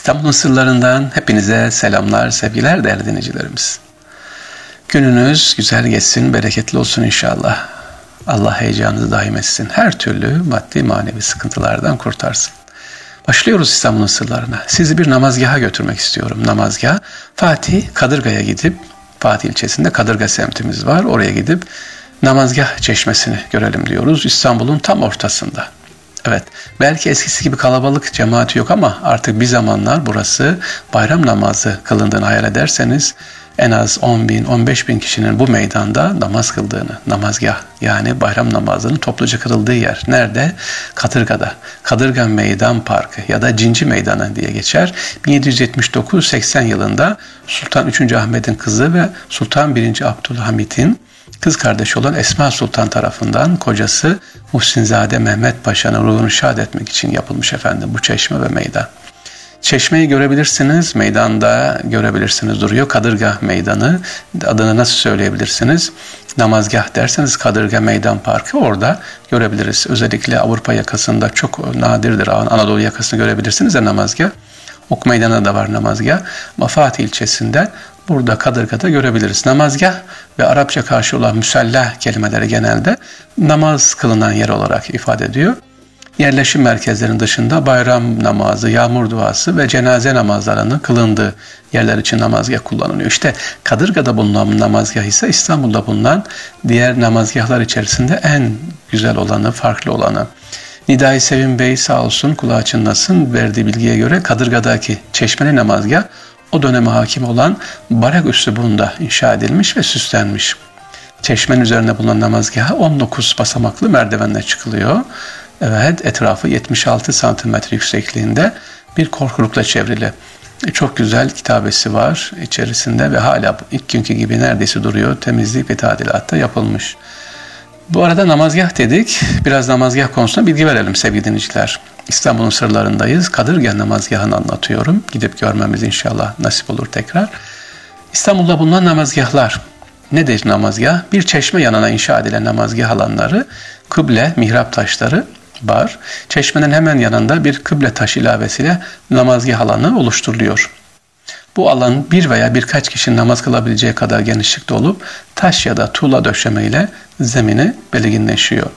İstanbul'un sırlarından hepinize selamlar, sevgiler değerli dinleyicilerimiz. Gününüz güzel geçsin, bereketli olsun inşallah. Allah heyecanınızı daim etsin. Her türlü maddi manevi sıkıntılardan kurtarsın. Başlıyoruz İstanbul'un sırlarına. Sizi bir namazgaha götürmek istiyorum. Namazgah. Fatih Kadırga'ya gidip, Fatih ilçesinde Kadırga semtimiz var. Oraya gidip namazgah çeşmesini görelim diyoruz. İstanbul'un tam ortasında. Evet, belki eskisi gibi kalabalık cemaati yok ama artık bir zamanlar burası bayram namazı kılındığını hayal ederseniz en az 10 bin, 15 bin kişinin bu meydanda namaz kıldığını, namazgah yani bayram namazının topluca kırıldığı yer. Nerede? Kadırga'da. Kadırga Meydan Parkı ya da Cinci Meydanı diye geçer. 1779-80 yılında Sultan 3. Ahmet'in kızı ve Sultan 1. Abdülhamit'in kız kardeşi olan Esma Sultan tarafından kocası Muhsinzade Mehmet Paşa'nın ruhunu şad etmek için yapılmış efendim bu çeşme ve meydan. Çeşmeyi görebilirsiniz, meydanda görebilirsiniz duruyor. Kadırga Meydanı adını nasıl söyleyebilirsiniz? Namazgah derseniz Kadırga Meydan Parkı orada görebiliriz. Özellikle Avrupa yakasında çok nadirdir. Anadolu yakasını görebilirsiniz de namazgah. Ok Meydanı da var namazgah. Mafat ilçesinde burada Kadırga'da görebiliriz. Namazgah ve Arapça karşı olan müsellah kelimeleri genelde namaz kılınan yer olarak ifade ediyor yerleşim merkezlerinin dışında bayram namazı, yağmur duası ve cenaze namazlarının kılındığı yerler için namazgah kullanılıyor. İşte Kadırga'da bulunan namazgah ise İstanbul'da bulunan diğer namazgahlar içerisinde en güzel olanı, farklı olanı. Nidai Sevim Bey sağ olsun kulağı çınlasın verdiği bilgiye göre Kadırga'daki çeşmeli namazgah o döneme hakim olan barak üslubunda inşa edilmiş ve süslenmiş. Çeşmenin üzerinde bulunan namazgaha 19 basamaklı merdivenle çıkılıyor. Evet etrafı 76 santimetre yüksekliğinde bir korkulukla çevrili. E, çok güzel kitabesi var içerisinde ve hala ilk günkü gibi neredeyse duruyor. Temizlik ve tadilatta yapılmış. Bu arada namazgah dedik. Biraz namazgah konusunda bilgi verelim sevgili dinleyiciler. İstanbul'un sırlarındayız. Kadırgen namazgahını anlatıyorum. Gidip görmemiz inşallah nasip olur tekrar. İstanbul'da bulunan namazgahlar. Nedir namazgah? Bir çeşme yanına inşa edilen namazgah alanları, kıble, mihrap taşları var. Çeşmenin hemen yanında bir kıble taş ilavesiyle namazgah alanı oluşturuluyor. Bu alan bir veya birkaç kişinin namaz kılabileceği kadar genişlikte olup taş ya da tuğla döşeme ile zemini belirginleşiyor.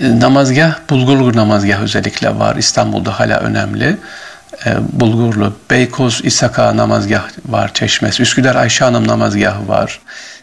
E, namazgah, Bulgurlu namazgah özellikle var. İstanbul'da hala önemli. E, Bulgurlu, Beykoz İsaka namazgah var çeşmesi. Üsküdar Ayşe Hanım namazgahı var.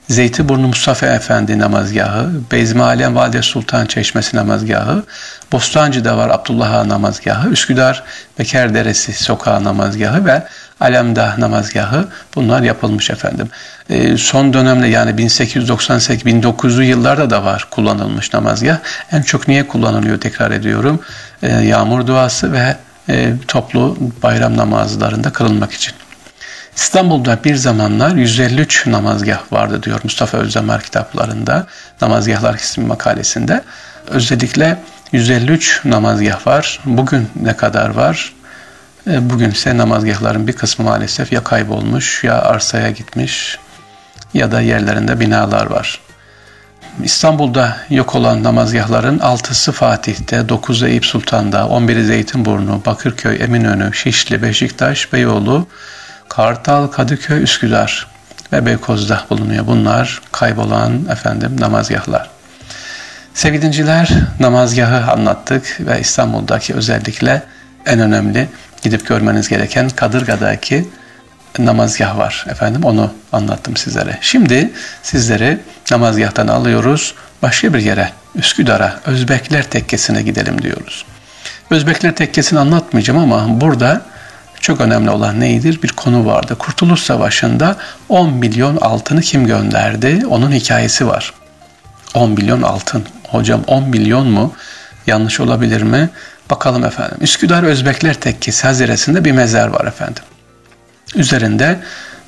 Zeytinburnu Mustafa Efendi namazgahı, Beyzmi Alem Valide Sultan Çeşmesi namazgahı, Bostancı'da var Abdullah Ağa namazgahı, Üsküdar Bekar Deresi Sokağı namazgahı ve Alemdağ namazgahı bunlar yapılmış efendim. E, son dönemde yani 1898-1900'lü yıllarda da var kullanılmış namazgah. En çok niye kullanılıyor tekrar ediyorum. E, yağmur duası ve e, toplu bayram namazlarında kılınmak için. İstanbul'da bir zamanlar 153 namazgah vardı diyor Mustafa Özdemir kitaplarında, Namazgahlar ismi makalesinde. Özellikle 153 namazgah var. Bugün ne kadar var? E, bugün ise namazgahların bir kısmı maalesef ya kaybolmuş ya arsaya gitmiş ya da yerlerinde binalar var. İstanbul'da yok olan namazgahların 6'sı Fatih'te, 9'u Eyüp Sultan'da, 11'i Zeytinburnu, Bakırköy, Eminönü, Şişli, Beşiktaş, Beyoğlu, Kartal, Kadıköy, Üsküdar ve Beykoz'da bulunuyor. Bunlar kaybolan efendim namazgahlar. Sevgili dinciler, namazgahı anlattık ve İstanbul'daki özellikle en önemli gidip görmeniz gereken Kadırga'daki namazgah var. Efendim onu anlattım sizlere. Şimdi sizleri namazgahtan alıyoruz. Başka bir yere Üsküdar'a Özbekler Tekkesi'ne gidelim diyoruz. Özbekler Tekkesi'ni anlatmayacağım ama burada çok önemli olan neydir? Bir konu vardı. Kurtuluş Savaşı'nda 10 milyon altını kim gönderdi? Onun hikayesi var. 10 milyon altın. Hocam 10 milyon mu? Yanlış olabilir mi? Bakalım efendim. Üsküdar Özbekler Tekkesi Haziresi'nde bir mezar var efendim. Üzerinde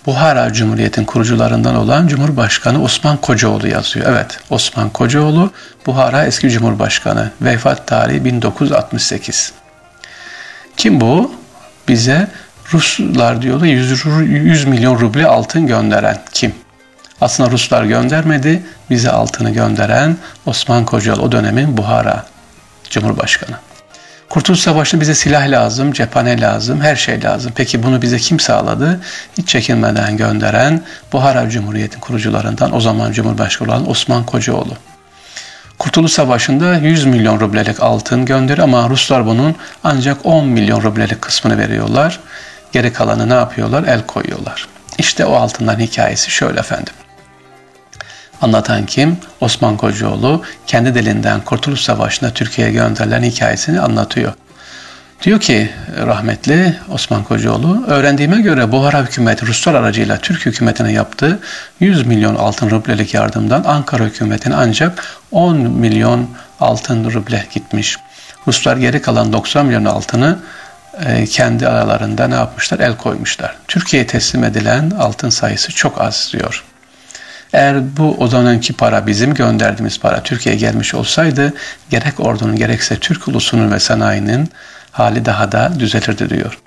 Buhara Cumhuriyet'in kurucularından olan Cumhurbaşkanı Osman Kocaoğlu yazıyor. Evet, Osman Kocaoğlu Buhara eski Cumhurbaşkanı. Vefat tarihi 1968. Kim bu? bize Ruslar diyorlar 100, 100 milyon ruble altın gönderen kim? Aslında Ruslar göndermedi, bize altını gönderen Osman Kocalı o dönemin Buhara Cumhurbaşkanı. Kurtuluş Savaşı'nda bize silah lazım, cephane lazım, her şey lazım. Peki bunu bize kim sağladı? Hiç çekinmeden gönderen Buhara Cumhuriyeti'nin kurucularından o zaman Cumhurbaşkanı olan Osman Kocaoğlu. Kurtuluş Savaşı'nda 100 milyon rublelik altın gönderiyor ama Ruslar bunun ancak 10 milyon rublelik kısmını veriyorlar. Geri kalanı ne yapıyorlar? El koyuyorlar. İşte o altından hikayesi şöyle efendim. Anlatan kim? Osman Kocaoğlu kendi dilinden Kurtuluş Savaşı'nda Türkiye'ye gönderilen hikayesini anlatıyor. Diyor ki rahmetli Osman Kocaoğlu, öğrendiğime göre Buhara hükümeti Ruslar aracıyla Türk hükümetine yaptığı 100 milyon altın rublelik yardımdan Ankara hükümetine ancak 10 milyon altın ruble gitmiş. Ruslar geri kalan 90 milyon altını e, kendi aralarında ne yapmışlar? El koymuşlar. Türkiye'ye teslim edilen altın sayısı çok az diyor. Eğer bu o zamanki para bizim gönderdiğimiz para Türkiye'ye gelmiş olsaydı gerek ordunun gerekse Türk ulusunun ve sanayinin hali daha da düzelirdi diyor.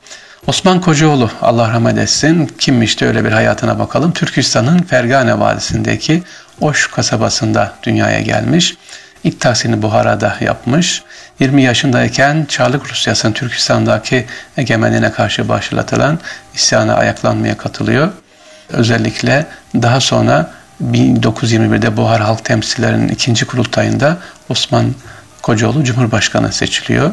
Osman Kocaoğlu Allah rahmet etsin kimmişti öyle bir hayatına bakalım. Türkistan'ın Fergane Vadisi'ndeki Oş kasabasında dünyaya gelmiş. İlk tahsilini Buhara'da yapmış. 20 yaşındayken Çarlık Rusyası'nın Türkistan'daki egemenliğine karşı başlatılan isyana ayaklanmaya katılıyor. Özellikle daha sonra 1921'de Buhar Halk Temsilcilerinin ikinci kurultayında Osman Kocaoğlu Cumhurbaşkanı seçiliyor.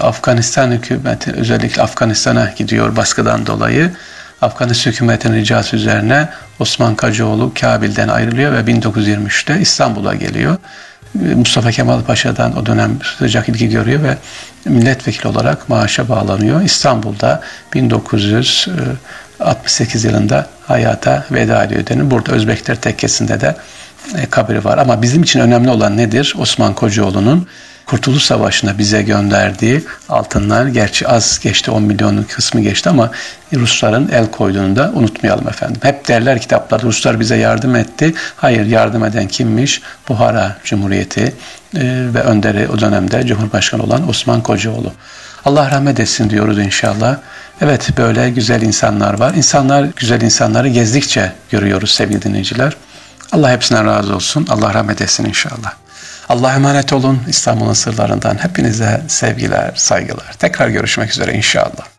Afganistan hükümeti özellikle Afganistan'a gidiyor baskıdan dolayı. Afganistan hükümetinin ricası üzerine Osman Kocaoğlu Kabil'den ayrılıyor ve 1923'te İstanbul'a geliyor. Mustafa Kemal Paşa'dan o dönem sıcak ilgi görüyor ve milletvekili olarak maaşa bağlanıyor. İstanbul'da 1968 yılında hayata veda ediyor denir. Burada Özbekler Tekkesi'nde de e, kabri var. Ama bizim için önemli olan nedir? Osman Kocaoğlu'nun Kurtuluş Savaşı'na bize gönderdiği altınlar gerçi az geçti 10 milyonun kısmı geçti ama Rusların el koyduğunu da unutmayalım efendim. Hep derler kitaplarda Ruslar bize yardım etti. Hayır yardım eden kimmiş? Buhara Cumhuriyeti e, ve önderi o dönemde Cumhurbaşkanı olan Osman Kocaoğlu. Allah rahmet etsin diyoruz inşallah. Evet böyle güzel insanlar var. İnsanlar güzel insanları gezdikçe görüyoruz sevgili dinleyiciler. Allah hepsinden razı olsun. Allah rahmet etsin inşallah. Allah'a emanet olun. İstanbul'un sırlarından hepinize sevgiler, saygılar. Tekrar görüşmek üzere inşallah.